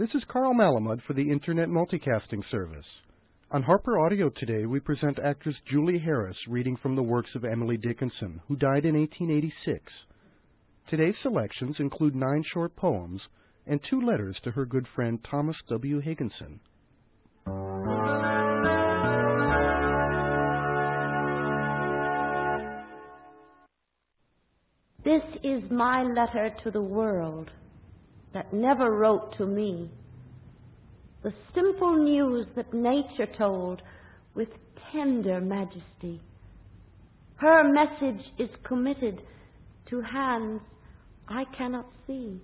This is Carl Malamud for the Internet Multicasting Service. On Harper Audio today, we present actress Julie Harris reading from the works of Emily Dickinson, who died in 1886. Today's selections include nine short poems and two letters to her good friend Thomas W. Higginson. This is my letter to the world that never wrote to me. The simple news that nature told with tender majesty. Her message is committed to hands I cannot see.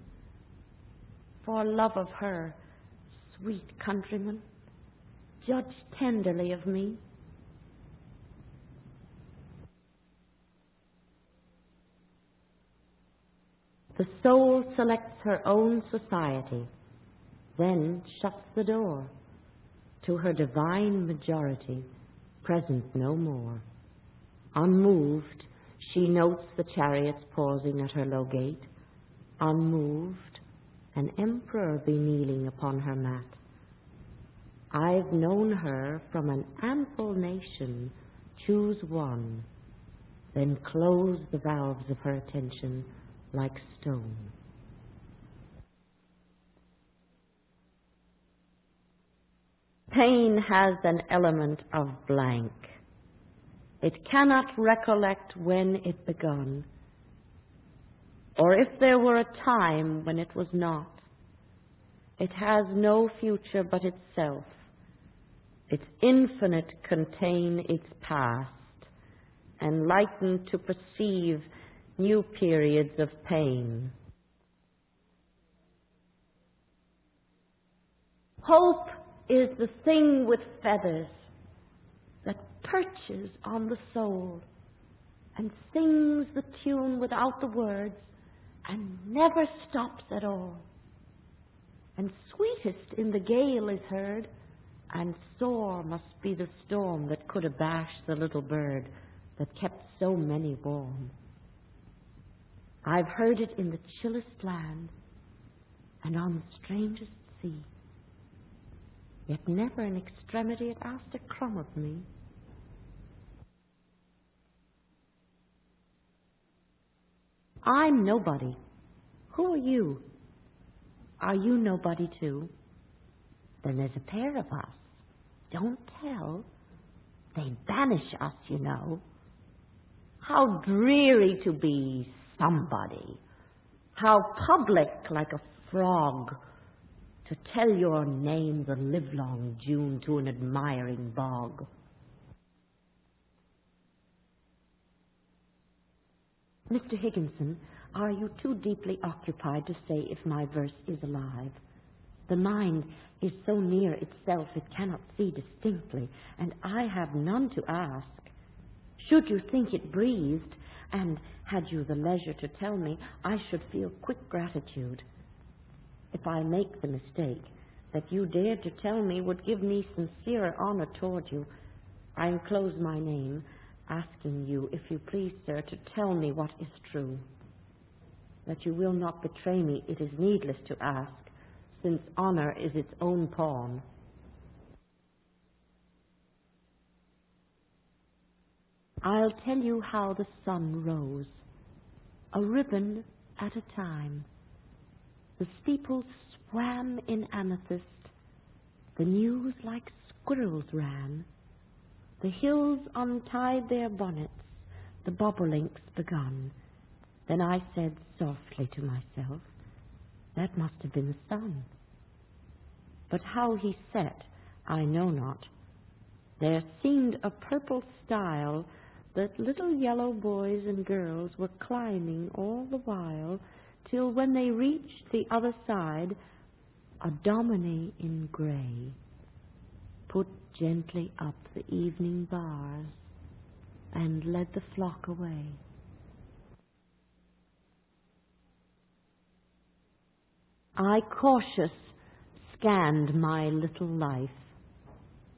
For love of her, sweet countrymen, judge tenderly of me. The soul selects her own society, then shuts the door to her divine majority, present no more. Unmoved, she notes the chariots pausing at her low gate. Unmoved, an emperor be kneeling upon her mat. I've known her from an ample nation choose one, then close the valves of her attention like stone. Pain has an element of blank. It cannot recollect when it begun, or if there were a time when it was not. It has no future but itself. Its infinite contain its past, enlightened to perceive new periods of pain. Hope is the thing with feathers that perches on the soul and sings the tune without the words and never stops at all. And sweetest in the gale is heard, and sore must be the storm that could abash the little bird that kept so many warm. I've heard it in the chillest land and on the strangest sea. Yet never in extremity it asked a crumb of me. I'm nobody. Who are you? Are you nobody too? Then there's a pair of us. Don't tell. They banish us, you know. How dreary to be somebody. How public, like a frog, to tell your name the livelong June to an admiring bog. Mr. Higginson, are you too deeply occupied to say if my verse is alive? The mind is so near itself it cannot see distinctly, and I have none to ask. Should you think it breathed, and had you the leisure to tell me, I should feel quick gratitude. If I make the mistake that you dared to tell me would give me sincerer honor toward you, I enclose my name, asking you, if you please, sir, to tell me what is true. That you will not betray me, it is needless to ask, since honor is its own pawn. I'll tell you how the sun rose, a ribbon at a time. The steeple swam in amethyst, the news like squirrels ran. The hills untied their bonnets, the bobolinks begun. Then I said softly to myself, that must have been the sun. But how he set, I know not. There seemed a purple stile that little yellow boys and girls were climbing all the while, till when they reached the other side, a dominie in grey put gently up the evening bars and led the flock away. I cautious scanned my little life.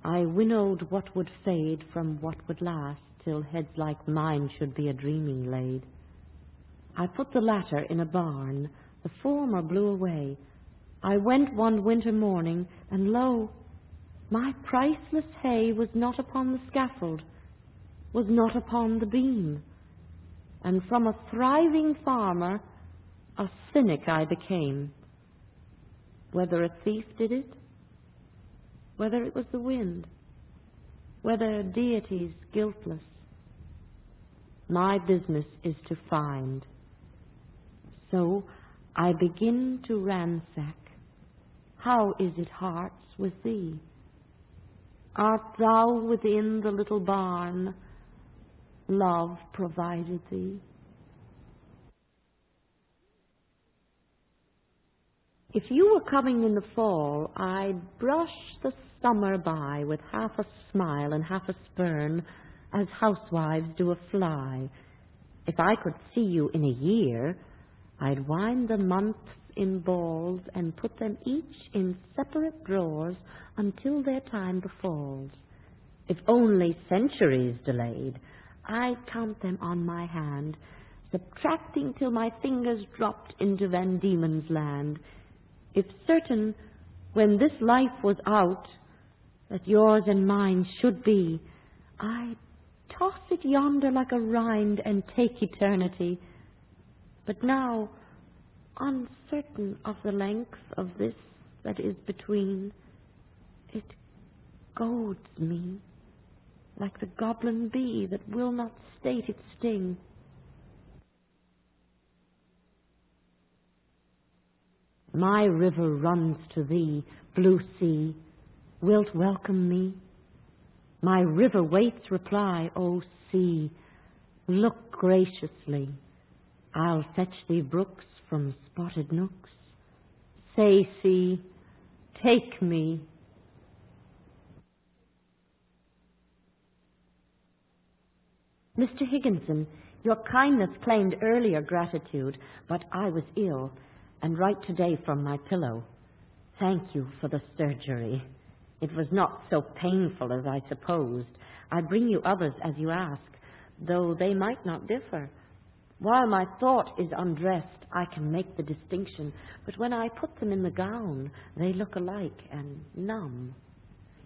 I winnowed what would fade from what would last till heads like mine should be a dreaming laid. I put the latter in a barn, the former blew away, I went one winter morning, and lo, my priceless hay was not upon the scaffold, was not upon the beam. And from a thriving farmer, a cynic I became. Whether a thief did it, whether it was the wind, whether deities guiltless, my business is to find. So I begin to ransack. How is it, hearts, with thee? Art thou within the little barn love provided thee? If you were coming in the fall, I'd brush the summer by with half a smile and half a spurn, as housewives do a fly. If I could see you in a year, I'd wind the months in balls and put them each in separate drawers until their time befalls. If only centuries delayed, I'd count them on my hand, subtracting till my fingers dropped into Van Diemen's land if certain, when this life was out, that yours and mine should be, I'd toss it yonder like a rind and take eternity. But now, uncertain of the length of this that is between, it goads me like the goblin bee that will not state its sting. My river runs to thee, blue sea. Wilt welcome me? My river waits reply, O sea. Look graciously. I'll fetch thee brooks from spotted nooks. Say, sea, take me. Mr. Higginson, your kindness claimed earlier gratitude, but I was ill and write today from my pillow. Thank you for the surgery. It was not so painful as I supposed. I bring you others as you ask, though they might not differ. While my thought is undressed, I can make the distinction, but when I put them in the gown, they look alike and numb.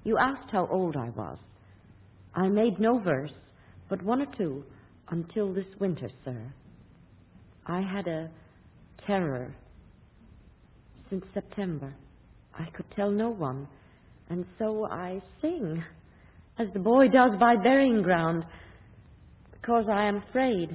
You asked how old I was. I made no verse, but one or two, until this winter, sir. I had a terror since September. I could tell no one, and so I sing, as the boy does by burying ground, because I am afraid.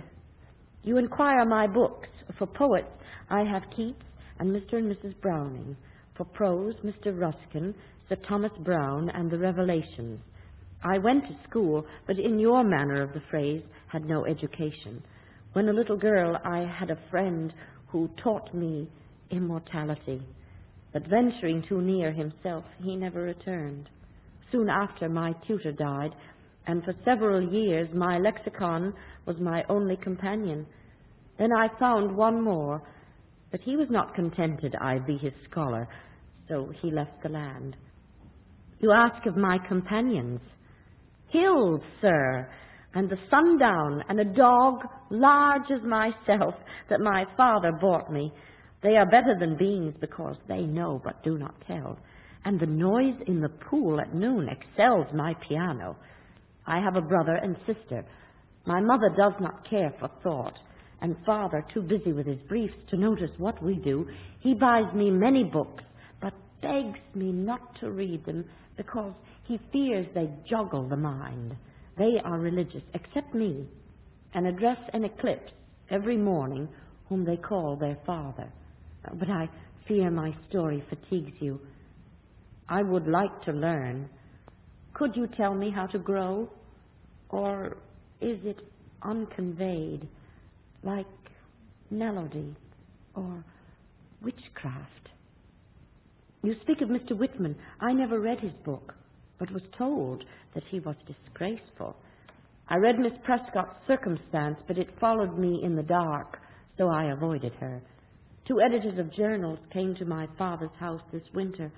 You inquire my books. For poets, I have Keats and Mr. and Mrs. Browning. For prose, Mr. Ruskin, Sir Thomas Browne, and the Revelations. I went to school, but in your manner of the phrase, had no education. When a little girl, I had a friend who taught me immortality. But venturing too near himself, he never returned. Soon after, my tutor died, and for several years my lexicon was my only companion. Then I found one more, but he was not contented I be his scholar, so he left the land. You ask of my companions. Hills, sir, and the sundown, and a dog large as myself that my father bought me, they are better than beings because they know but do not tell. And the noise in the pool at noon excels my piano. I have a brother and sister. My mother does not care for thought, and father, too busy with his briefs to notice what we do, he buys me many books, but begs me not to read them because he fears they joggle the mind. They are religious, except me, and address an eclipse every morning whom they call their father but I fear my story fatigues you. I would like to learn. Could you tell me how to grow? Or is it unconveyed, like melody or witchcraft? You speak of Mr. Whitman. I never read his book, but was told that he was disgraceful. I read Miss Prescott's Circumstance, but it followed me in the dark, so I avoided her. Two editors of journals came to my father's house this winter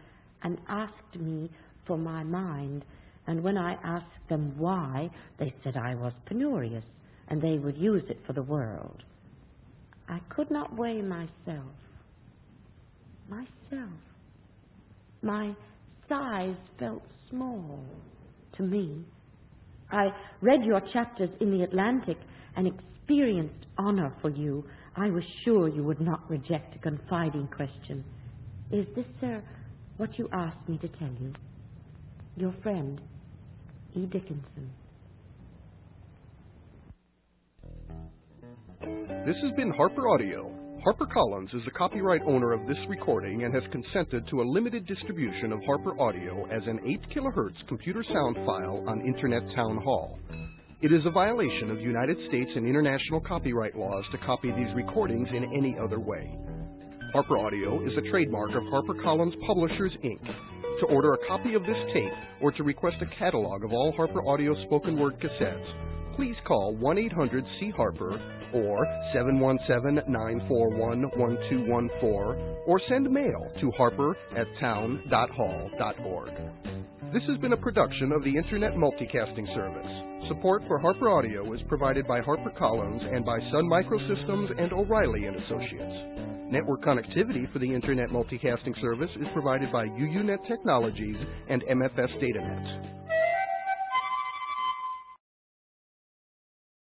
and asked me for my mind. And when I asked them why, they said I was penurious and they would use it for the world. I could not weigh myself. Myself. My size felt small to me. I read your chapters in the Atlantic and experienced honor for you. I was sure you would not reject a confiding question. Is this, sir, what you asked me to tell you? Your friend, E. Dickinson. This has been Harper Audio. HarperCollins is the copyright owner of this recording and has consented to a limited distribution of Harper Audio as an 8 kHz computer sound file on Internet Town Hall. It is a violation of United States and international copyright laws to copy these recordings in any other way. Harper Audio is a trademark of HarperCollins Publishers, Inc. To order a copy of this tape or to request a catalog of all Harper Audio spoken word cassettes, please call 1 800 C Harper or 717 941 1214 or send mail to harper at town.hall.org. This has been a production of the Internet Multicasting Service. Support for Harper Audio is provided by HarperCollins and by Sun Microsystems and O'Reilly and Associates. Network connectivity for the Internet Multicasting Service is provided by UUNet Technologies and MFS DataNet.